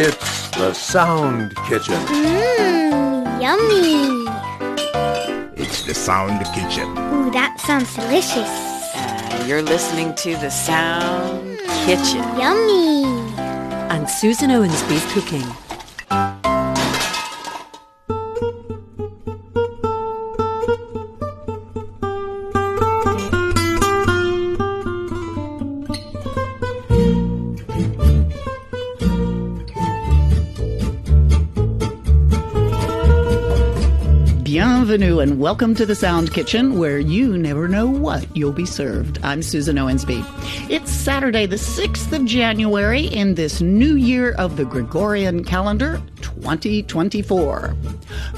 It's the Sound Kitchen. Mmm, yummy. It's the Sound Kitchen. Ooh, that sounds delicious. Uh, you're listening to the Sound Kitchen Yummy. and Susan Owens' Owensby's cooking. And welcome to the Sound Kitchen where you never know what you'll be served. I'm Susan Owensby. It's Saturday, the 6th of January in this new year of the Gregorian calendar, 2024.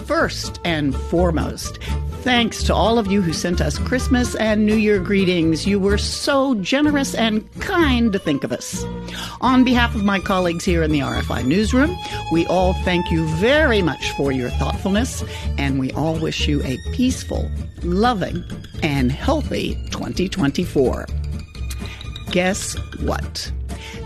First and foremost, thanks to all of you who sent us Christmas and New Year greetings. You were so generous and kind to think of us. On behalf of my colleagues here in the RFI newsroom, we all thank you very much for your thoughtfulness, and we all wish you a peaceful, loving, and healthy 2024. Guess what?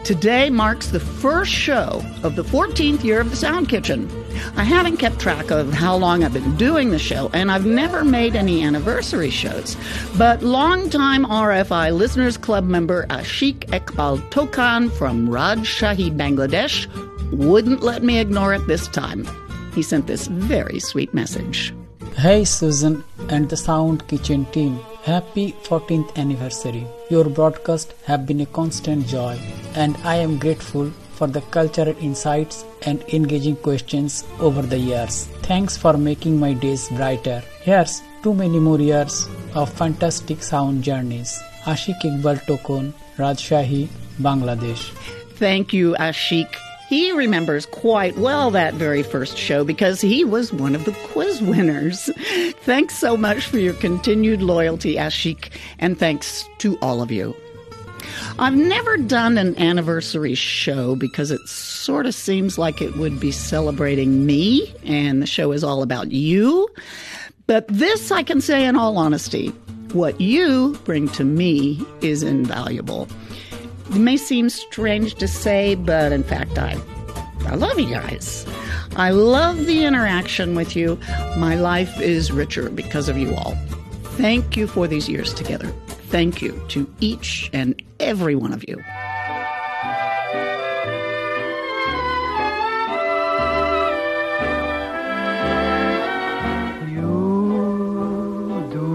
Today marks the first show of the 14th year of the Sound Kitchen. I haven't kept track of how long I've been doing the show, and I've never made any anniversary shows. But longtime RFI Listeners Club member Ashik Ekbal Tokan from Rajshahi, Bangladesh, wouldn't let me ignore it this time. He sent this very sweet message. Hey Susan and the Sound Kitchen team. Happy 14th anniversary. Your broadcasts have been a constant joy and I am grateful for the cultural insights and engaging questions over the years. Thanks for making my days brighter. Here's too many more years of fantastic sound journeys. Ashik Iqbal Tokon, Rajshahi, Bangladesh. Thank you, Ashik. He remembers quite well that very first show because he was one of the quiz winners. Thanks so much for your continued loyalty, Ashik, and thanks to all of you. I've never done an anniversary show because it sort of seems like it would be celebrating me, and the show is all about you. But this I can say in all honesty what you bring to me is invaluable. It may seem strange to say, but in fact, I, I love you guys. I love the interaction with you. My life is richer because of you all. Thank you for these years together. Thank you to each and every one of you. You do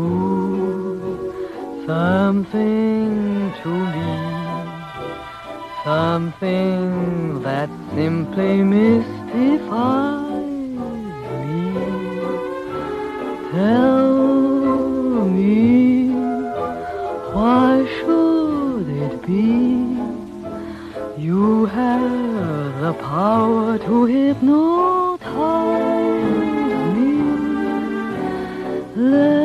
something to me, something that simply mystifies me. Tell power to hypnotize me. Let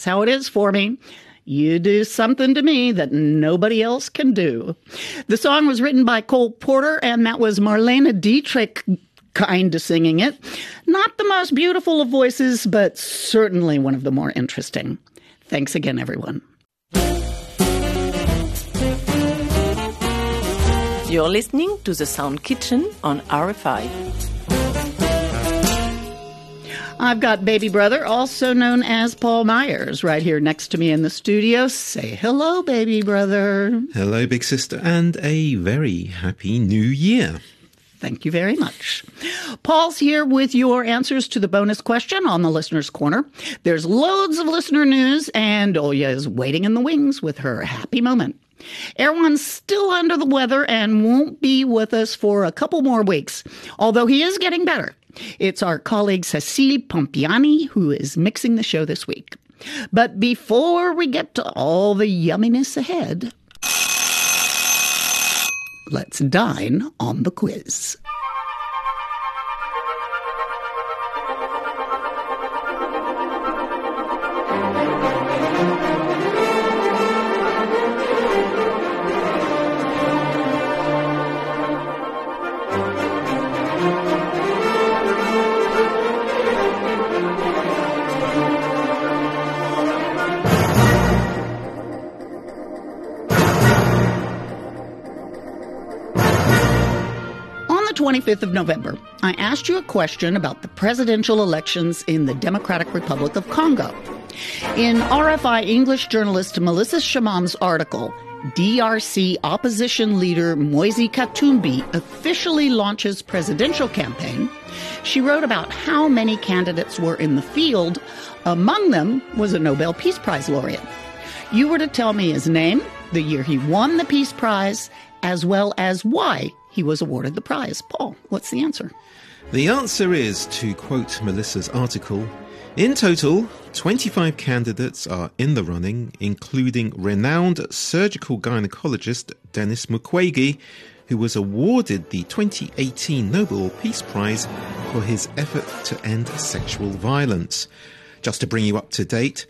that's how it is for me. You do something to me that nobody else can do. The song was written by Cole Porter, and that was Marlene Dietrich kind of singing it. Not the most beautiful of voices, but certainly one of the more interesting. Thanks again, everyone. You're listening to the Sound Kitchen on RFI. I've got baby brother, also known as Paul Myers, right here next to me in the studio. Say hello, baby brother. Hello, big sister, and a very happy new year. Thank you very much. Paul's here with your answers to the bonus question on the listener's corner. There's loads of listener news, and Ollia is waiting in the wings with her happy moment. Erwan's still under the weather and won't be with us for a couple more weeks, although he is getting better. It's our colleague Cecile Pompeani who is mixing the show this week. But before we get to all the yumminess ahead, let's dine on the quiz. 25th of November, I asked you a question about the presidential elections in the Democratic Republic of Congo. In RFI English journalist Melissa Chemam's article, DRC opposition leader Moise Katumbi officially launches presidential campaign, she wrote about how many candidates were in the field. Among them was a Nobel Peace Prize laureate. You were to tell me his name, the year he won the Peace Prize, as well as why he was awarded the prize. Paul, what's the answer? The answer is, to quote Melissa's article, in total, 25 candidates are in the running, including renowned surgical gynecologist Denis Mukwege, who was awarded the 2018 Nobel Peace Prize for his effort to end sexual violence. Just to bring you up to date,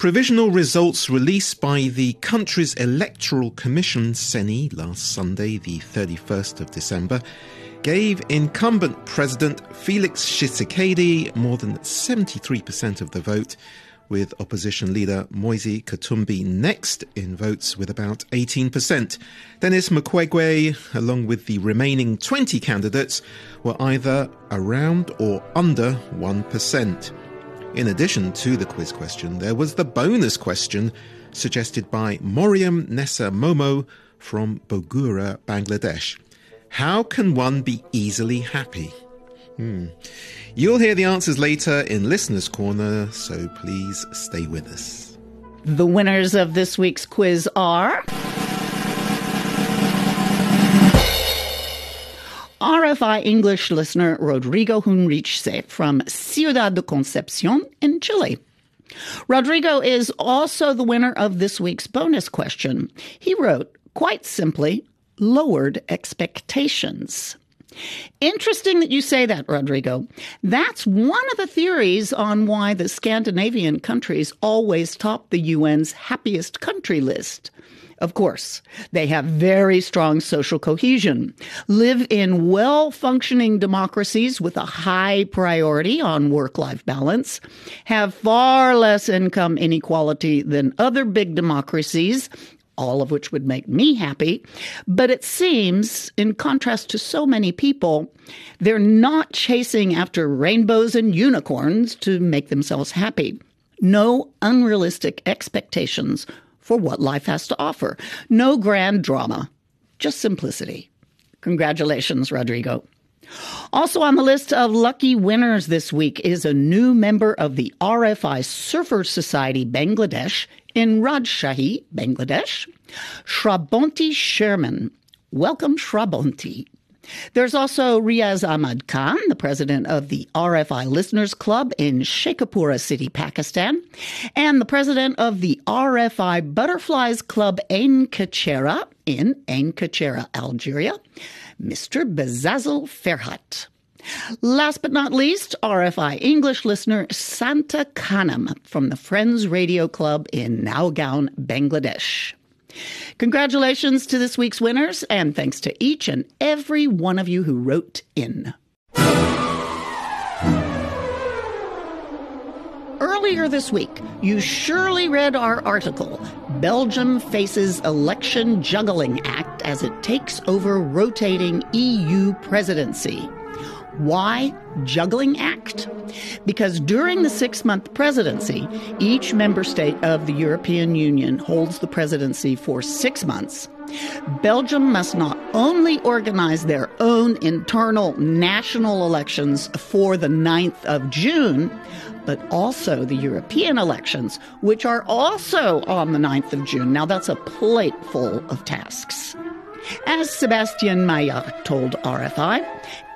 provisional results released by the country's Electoral Commission, CENI, last Sunday, the 31st of December, gave incumbent President Felix Tshisekedi more than 73% of the vote, with opposition leader Moise Katumbi next in votes with about 18%. Denis Mukwege, along with the remaining 20 candidates, were either around or under 1%. In addition to the quiz question, there was the bonus question suggested by Moriam Nessa Momo from Bogura, Bangladesh. How can one be easily happy? Hmm. You'll hear the answers later in Listener's Corner, so please stay with us. The winners of this week's quiz are. RFI English listener Rodrigo Hunrichse from Ciudad de Concepcion in Chile. Rodrigo is also the winner of this week's bonus question. He wrote, quite simply, lowered expectations. Interesting that you say that, Rodrigo. That's one of the theories on why the Scandinavian countries always top the UN's happiest country list. Of course, they have very strong social cohesion, live in well functioning democracies with a high priority on work life balance, have far less income inequality than other big democracies, all of which would make me happy. But it seems, in contrast to so many people, they're not chasing after rainbows and unicorns to make themselves happy. No unrealistic expectations for what life has to offer. No grand drama, just simplicity. Congratulations, Rodrigo. Also on the list of lucky winners this week is a new member of the RFI Surfer Society Bangladesh in Rajshahi, Bangladesh, Shrabonti Sherman. Welcome, Shrabonti. There's also Riaz Ahmad Khan, the president of the RFI Listeners Club in Sheikhupura City, Pakistan, and the president of the RFI Butterflies Club Ain Kachera in Ain Kachera, Algeria, Mr. Bezazel Ferhat. Last but not least, RFI English listener Santa Khanam from the Friends Radio Club in Naugaon, Bangladesh. Congratulations to this week's winners, and thanks to each and every one of you who wrote in. Earlier this week, you surely read our article Belgium Faces Election Juggling Act as it takes over rotating EU presidency. Why juggling act? Because during the six month presidency, each member state of the European Union holds the presidency for six months. Belgium must not only organize their own internal national elections for the 9th of June, but also the European elections, which are also on the 9th of June. Now, that's a plate full of tasks. As Sebastian Maillard told RFI,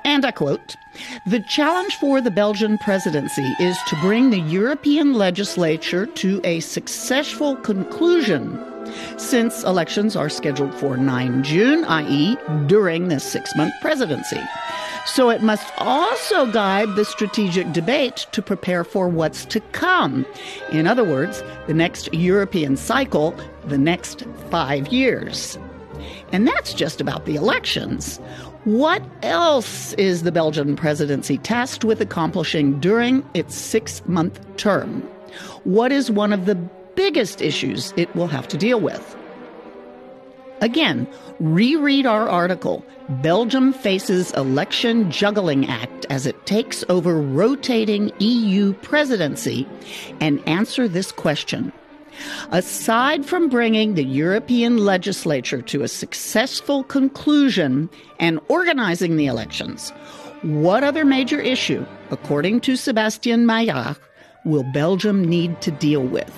and I quote The challenge for the Belgian presidency is to bring the European legislature to a successful conclusion. Since elections are scheduled for 9 June, i.e., during this six month presidency. So it must also guide the strategic debate to prepare for what's to come. In other words, the next European cycle, the next five years. And that's just about the elections. What else is the Belgian presidency tasked with accomplishing during its six month term? What is one of the biggest issues it will have to deal with? Again, reread our article, Belgium Faces Election Juggling Act as it takes over rotating EU presidency, and answer this question. Aside from bringing the European legislature to a successful conclusion and organizing the elections, what other major issue, according to Sebastian Maillard, will Belgium need to deal with?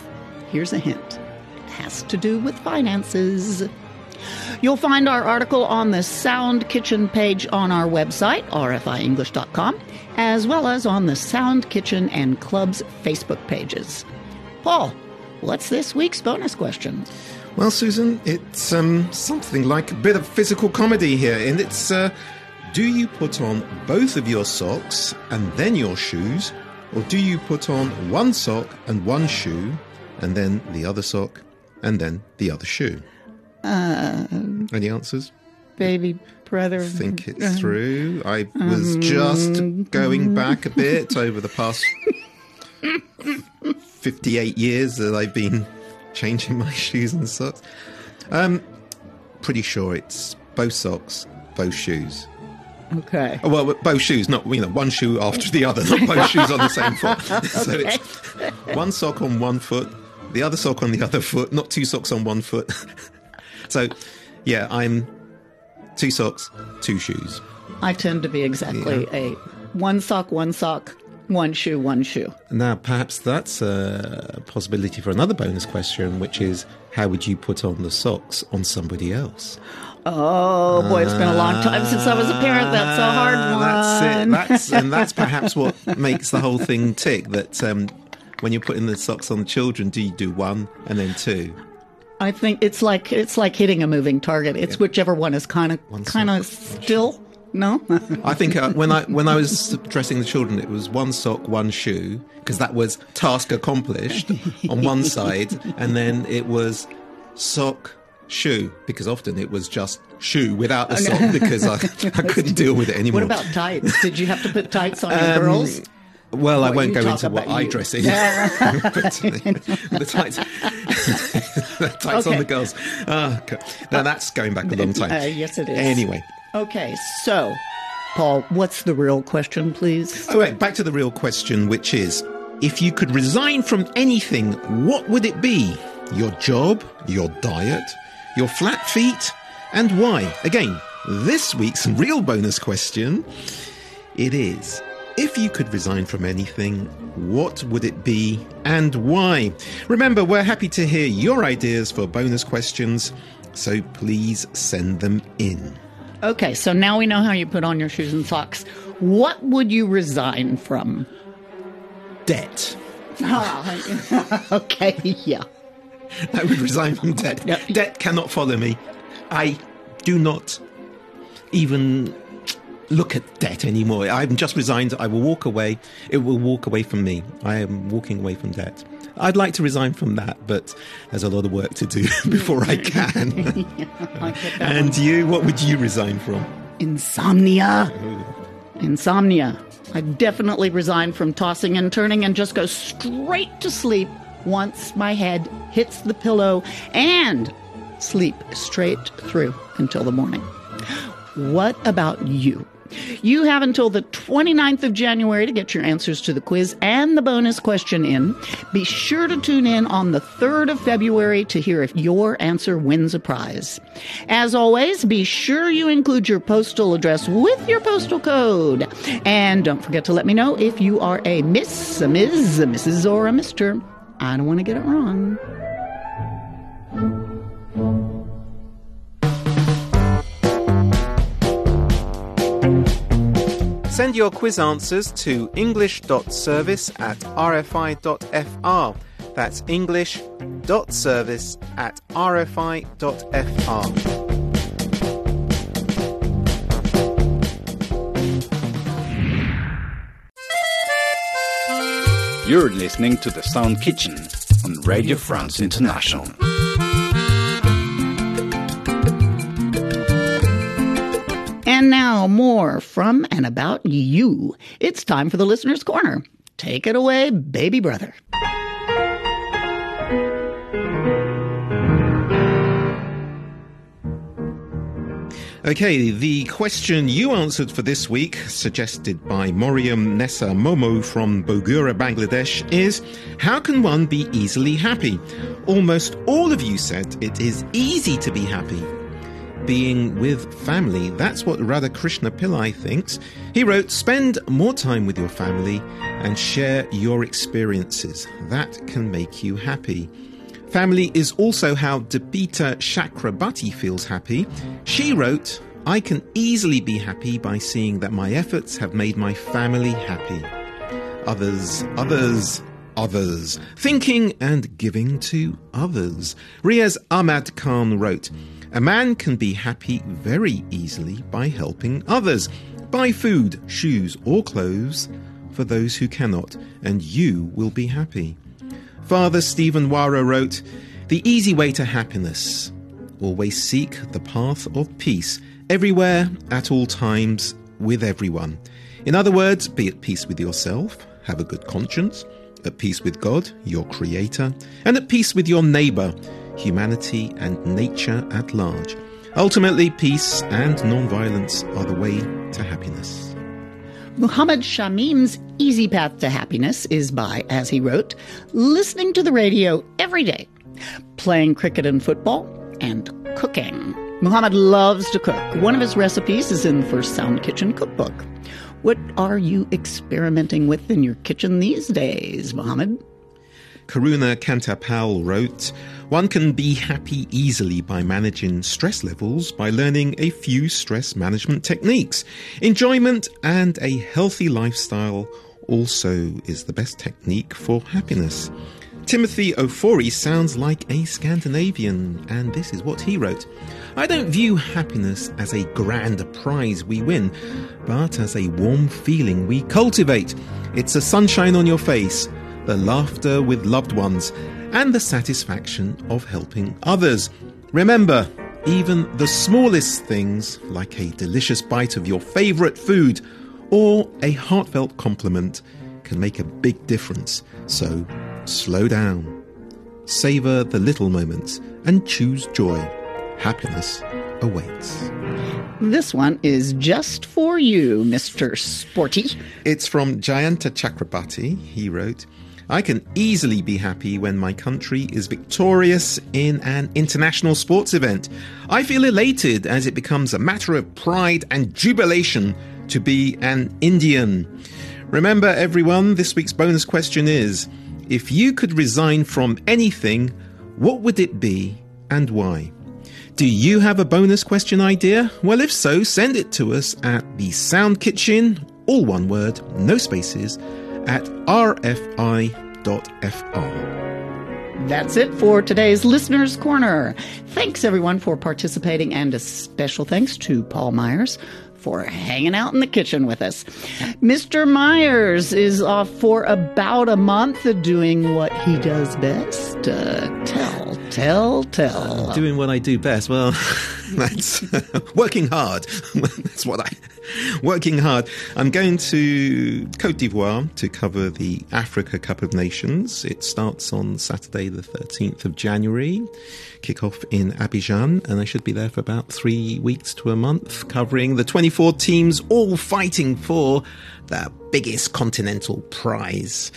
Here's a hint it has to do with finances. You'll find our article on the Sound Kitchen page on our website, rfienglish.com, as well as on the Sound Kitchen and Club's Facebook pages. Paul, What's this week's bonus question? Well, Susan, it's um, something like a bit of physical comedy here, and it's uh, do you put on both of your socks and then your shoes, or do you put on one sock and one shoe, and then the other sock, and then the other shoe? Uh, Any answers? Baby brother. Think it through. I was just going back a bit over the past 58 years that I've been changing my shoes and socks. Um, pretty sure it's both socks, both shoes. Okay. Oh, well, both shoes, not you know one shoe after the other, not both shoes on the same foot. so it's one sock on one foot, the other sock on the other foot, not two socks on one foot. so, yeah, I'm two socks, two shoes. I tend to be exactly a one sock, one sock, one shoe, one shoe. Now, perhaps that's a possibility for another bonus question, which is how would you put on the socks on somebody else? Oh boy, it's been a long time since I was a parent. That's a hard one. That's it. That's and that's perhaps what makes the whole thing tick. That um, when you're putting the socks on the children, do you do one and then two? I think it's like it's like hitting a moving target. It's whichever one is kind of kind of still. No, I think uh, when I when I was dressing the children, it was one sock, one shoe, because that was task accomplished on one side, and then it was sock, shoe, because often it was just shoe without the sock because I, I couldn't deal with it anymore. what about tights? Did you have to put tights on your Um, girls? Well, I won't go into what about I you. dress in. uh, the tights, the tights on the girls. Oh, Now that's going back a long time. Uh, yes, it is. Anyway, Okay, so Paul, what's the real question, please? all right, back to the real question, which is if you could resign from anything, what would it be? Your job, your diet, your flat feet, and why? Again, this week's real bonus question it is if you could resign from anything, what would it be and why? Remember, we're happy to hear your ideas for bonus questions, so please send them in. Okay, so now we know how you put on your shoes and socks. What would you resign from? Debt. Ah, okay, yeah. I would resign from debt. Yep. Debt cannot follow me. I do not even look at debt anymore. I'm just resigned. I will walk away. It will walk away from me. I am walking away from debt. I'd like to resign from that, but there's a lot of work to do before I can. I get that one. and you, what would you resign from? Insomnia. Oh. Insomnia. I'd definitely resign from tossing and turning and just go straight to sleep once my head hits the pillow and sleep straight through until the morning. What about you? You have until the 29th of January to get your answers to the quiz and the bonus question in. Be sure to tune in on the 3rd of February to hear if your answer wins a prize. As always, be sure you include your postal address with your postal code. And don't forget to let me know if you are a Miss, a Ms., a Mrs., or a Mr. I don't want to get it wrong. Send your quiz answers to english.service at rfi.fr. That's english.service at rfi.fr. You're listening to The Sound Kitchen on Radio France International. And now, more from and about you. It's time for the Listener's Corner. Take it away, baby brother. Okay, the question you answered for this week, suggested by Moriam Nessa Momo from Bogura, Bangladesh, is How can one be easily happy? Almost all of you said it is easy to be happy. Being with family, that's what Radhakrishna Pillai thinks. He wrote, Spend more time with your family and share your experiences. That can make you happy. Family is also how Depita Chakrabarti feels happy. She wrote, I can easily be happy by seeing that my efforts have made my family happy. Others, others, others. Thinking and giving to others. Riaz Ahmad Khan wrote, A man can be happy very easily by helping others. Buy food, shoes, or clothes for those who cannot, and you will be happy. Father Stephen Wara wrote, The easy way to happiness. Always seek the path of peace, everywhere, at all times, with everyone. In other words, be at peace with yourself, have a good conscience, at peace with God, your creator, and at peace with your neighbor, humanity and nature at large. Ultimately, peace and non-violence are the way to happiness. Muhammad Shamim's easy path to happiness is by, as he wrote, listening to the radio every day, playing cricket and football, and cooking. Muhammad loves to cook. One of his recipes is in the First Sound Kitchen cookbook. What are you experimenting with in your kitchen these days, Muhammad? Karuna Kantapal wrote, One can be happy easily by managing stress levels by learning a few stress management techniques. Enjoyment and a healthy lifestyle also is the best technique for happiness. Timothy Ofori sounds like a Scandinavian, and this is what he wrote. I don't view happiness as a grand prize we win, but as a warm feeling we cultivate. It's a sunshine on your face, the laughter with loved ones, and the satisfaction of helping others. Remember, even the smallest things, like a delicious bite of your favorite food or a heartfelt compliment, can make a big difference. So, slow down, savor the little moments, and choose joy. Happiness awaits. This one is just for you, Mr. Sporty. It's from Jayanta Chakrabarti. He wrote, I can easily be happy when my country is victorious in an international sports event. I feel elated as it becomes a matter of pride and jubilation to be an Indian. Remember, everyone, this week's bonus question is if you could resign from anything, what would it be and why? Do you have a bonus question idea? Well, if so, send it to us at the Sound Kitchen, all one word, no spaces, at rfi.fr. That's it for today's Listener's Corner. Thanks everyone for participating, and a special thanks to Paul Myers for hanging out in the kitchen with us. Mr. Myers is off for about a month doing what he does best. Uh, tell, tell, tell. Doing what I do best. Well, that's working hard. that's what I working hard. I'm going to Cote d'Ivoire to cover the Africa Cup of Nations. It starts on Saturday, the 13th of January. Kick off in Abidjan, and I should be there for about three weeks to a month, covering the 24 teams all fighting for the biggest continental prize,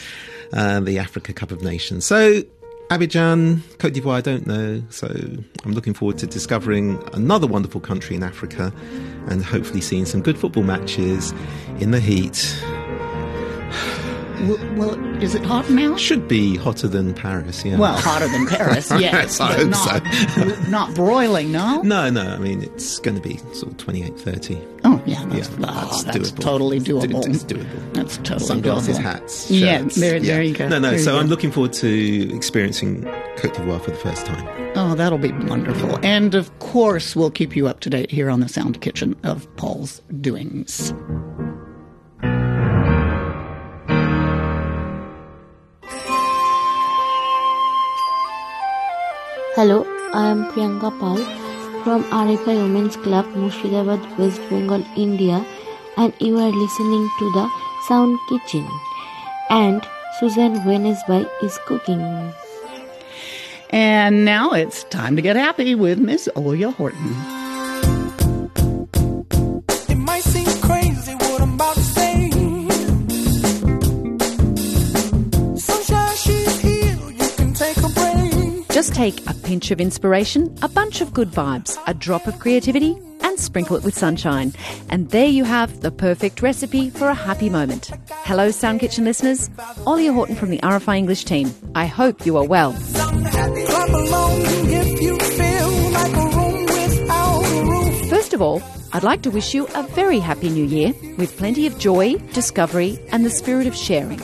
uh, the Africa Cup of Nations. So Abidjan, Cote d'Ivoire, I don't know. So I'm looking forward to discovering another wonderful country in Africa and hopefully seeing some good football matches in the heat. W- Well, is it hot now? Should be hotter than Paris, yeah. Well, hotter than Paris, yes. I hope not, uh, so. not broiling, no? No, no, I mean, it's going to be sort of 28, 30. Oh, yeah, that's, Yeah, oh, that's that's doable. totally doable. It's doable. That's totally Sunglasses, doable. hats, shirts. Yeah, there- there you go. No, no, There so. I'm looking forward to experiencing Cote d'Ivoire for the first time. Oh, that'll be wonderful. And of course, we'll keep you up to date here on the Sound Kitchen of Paul's doings. Hello, I am Priyanka Pal from RFI Women's Club, Murshidabad, West Bengal, India, and you are listening to the Sound Kitchen. And Susan Owensby is cooking. And now it's time to get happy with Miss Ollia Horton. Just take a pinch of inspiration, a bunch of good vibes, a drop of creativity, and sprinkle it with sunshine. And there you have the perfect recipe for a happy moment. Hello, Sound Kitchen listeners. Ollia Horton from the RFI English team. I hope you are well. First of all, I'd like to wish you a very happy new year with plenty of joy, discovery, and the spirit of sharing.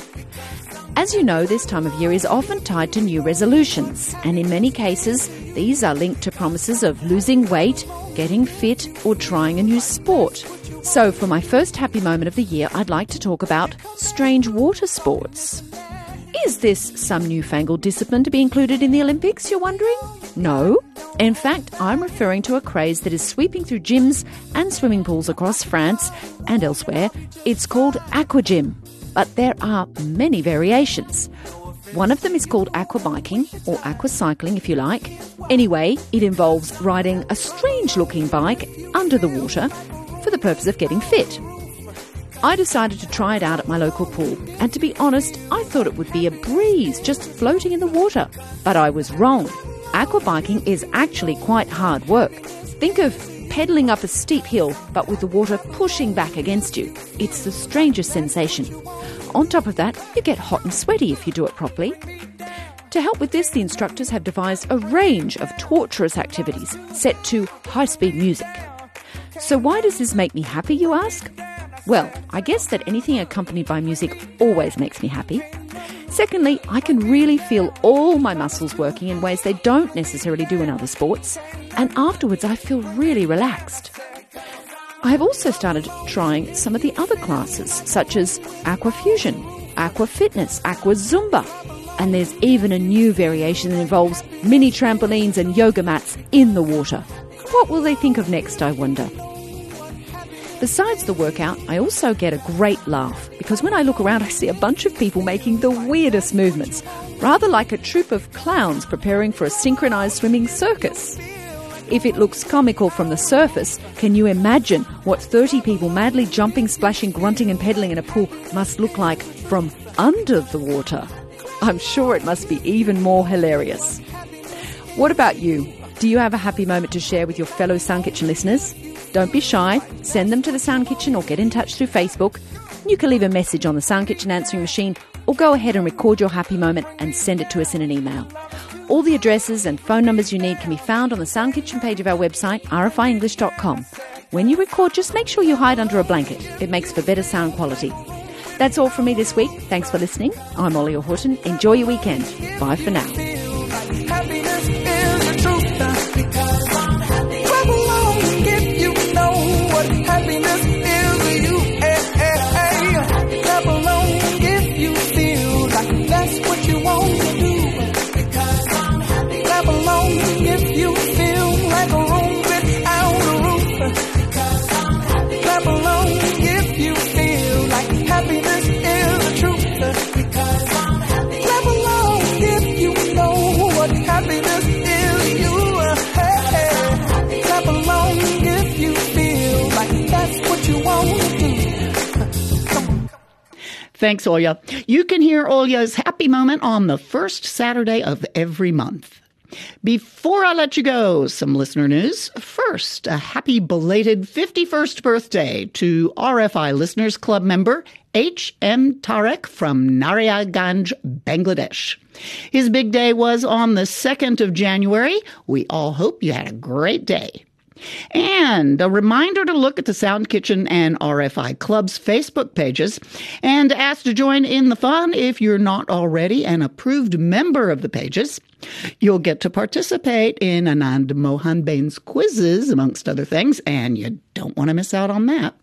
As you know, this time of year is often tied to new resolutions, and in many cases, these are linked to promises of losing weight, getting fit, or trying a new sport. So, for my first happy moment of the year, I'd like to talk about strange water sports. Is this some newfangled discipline to be included in the Olympics, you're wondering? No. In fact, I'm referring to a craze that is sweeping through gyms and swimming pools across France and elsewhere. It's called aquagym, but there are many variations. One of them is called aquabiking, or aquacycling if you like. Anyway, it involves riding a strange looking bike under the water for the purpose of getting fit. I decided to try it out at my local pool, and to be honest, I thought it would be a breeze just floating in the water. But I was wrong. Aquabiking is actually quite hard work. Think of pedaling up a steep hill, but with the water pushing back against you. It's the strangest sensation. On top of that, you get hot and sweaty if you do it properly. To help with this, the instructors have devised a range of torturous activities set to high speed music. So, why does this make me happy, you ask? Well, I guess that anything accompanied by music always makes me happy. Secondly, I can really feel all my muscles working in ways they don't necessarily do in other sports, and afterwards I feel really relaxed. I have also started trying some of the other classes, such as Aqua Fusion, Aqua Fitness, Aqua Zumba, and there's even a new variation that involves mini trampolines and yoga mats in the water. What will they think of next, I wonder? Besides the workout, I also get a great laugh because when I look around, I see a bunch of people making the weirdest movements, rather like a troupe of clowns preparing for a synchronized swimming circus. If it looks comical from the surface, can you imagine what 30 people madly jumping, splashing, grunting, and pedaling in a pool must look like from under the water? I'm sure it must be even more hilarious. What about you? Do you have a happy moment to share with your fellow Sound Kitchen listeners? Don't be shy. Send them to the Sound Kitchen or get in touch through Facebook. You can leave a message on the Sound Kitchen answering machine or go ahead and record your happy moment and send it to us in an email. All the addresses and phone numbers you need can be found on the Sound Kitchen page of our website, rfienglish.com. When you record, just make sure you hide under a blanket. It makes for better sound quality. That's all from me this week. Thanks for listening. I'm Ollia Horton. Enjoy your weekend. Bye for now. Thanks, Ollia. You can hear Ollia's happy moment on the first Saturday of every month. Before I let you go, some listener news. First, a happy belated 51st birthday to RFI Listeners Club member H.M. Tarek from Narayanganj, Bangladesh. His big day was on the 2nd of January. We all hope you had a great day. And a reminder to look at the Sound Kitchen and RFI Club's Facebook pages and ask to join in the fun if you're not already an approved member of the pages. You'll get to participate in Anand Mohan Bain's quizzes, amongst other things, and you don't want to miss out on that.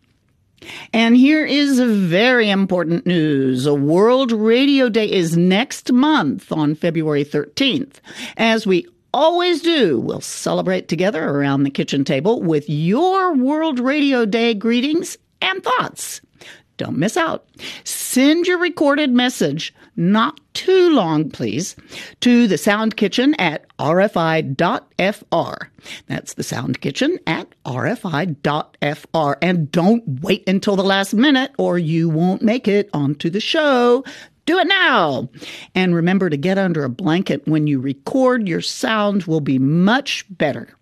And here is very important news. World Radio Day is next month on February 13th. As we always do, we'll celebrate together around the kitchen table with your World Radio Day greetings and thoughts. Don't miss out. Send your recorded message, not too long, please, to the Sound Kitchen at rfi.fr. That's the Sound Kitchen at rfi.fr. And don't wait until the last minute or you won't make it onto the show. Do it now. And remember to get under a blanket when you record. Your sound will be much better.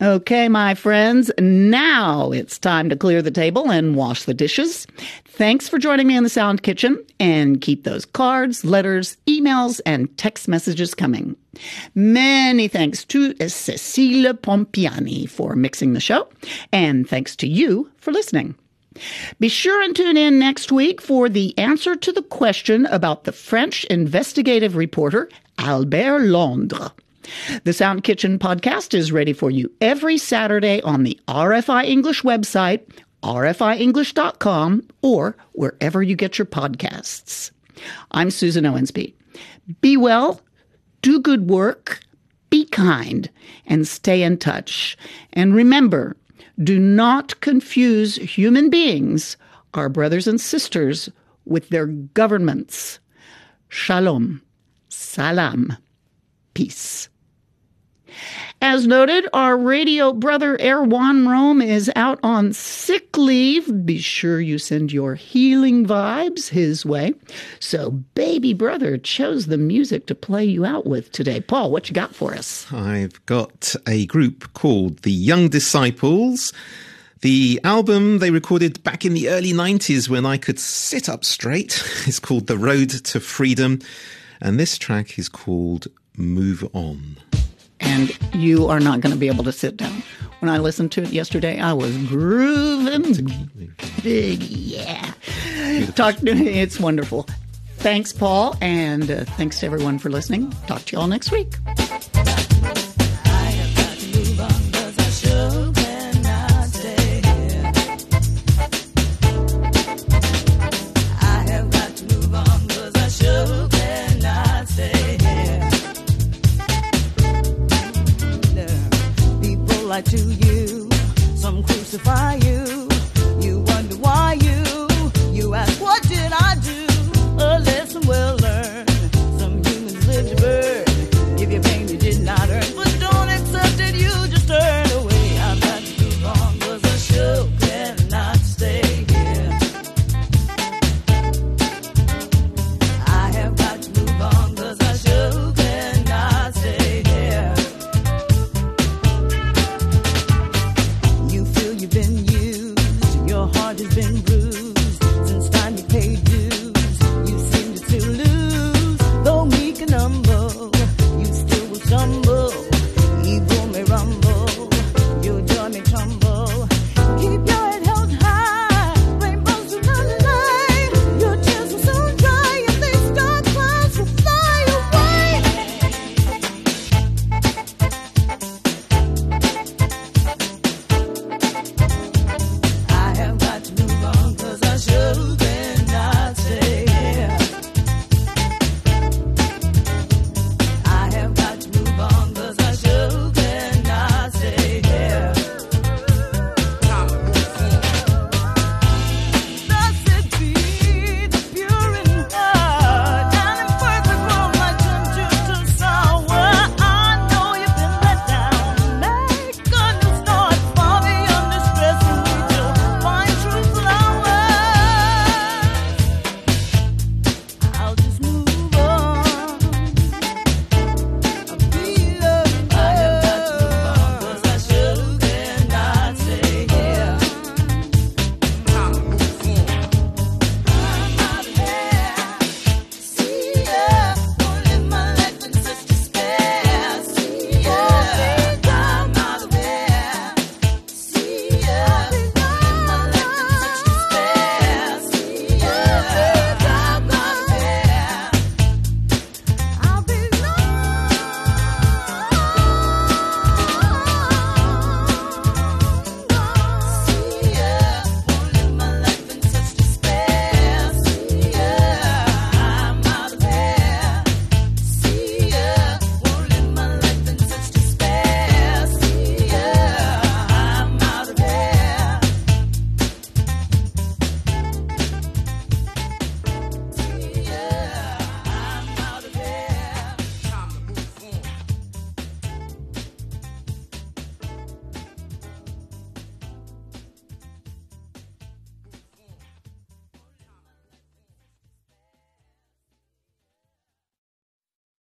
Okay, my friends, now it's time to clear the table and wash the dishes. Thanks for joining me in the Sound Kitchen and keep those cards, letters, emails, and text messages coming. Many thanks to Cecile Pompeani for mixing the show, and thanks to you for listening. Be sure and tune in next week for the answer to the question about the French investigative reporter Albert Londres. The Sound Kitchen podcast is ready for you every Saturday on the RFI English website, rfienglish.com, or wherever you get your podcasts. I'm Susan Owensby. Be well, do good work, be kind, and stay in touch. And remember, do not confuse human beings, our brothers and sisters, with their governments. Shalom. Salam. Peace. As noted, our radio brother Erwan Rome is out on sick leave. Be sure you send your healing vibes his way. So, baby brother chose the music to play you out with today. Paul, what you got for us? I've got a group called the Young Disciples. The album they recorded back in the early 90s when I could sit up straight is called The Road to Freedom. And this track is called Move On and you are not going to be able to sit down. When I listened to it yesterday, I was grooving. Big, yeah. Talk. to me. It's wonderful. Thanks, Paul, and uh, thanks to everyone for listening. Talk to you all next week. do you?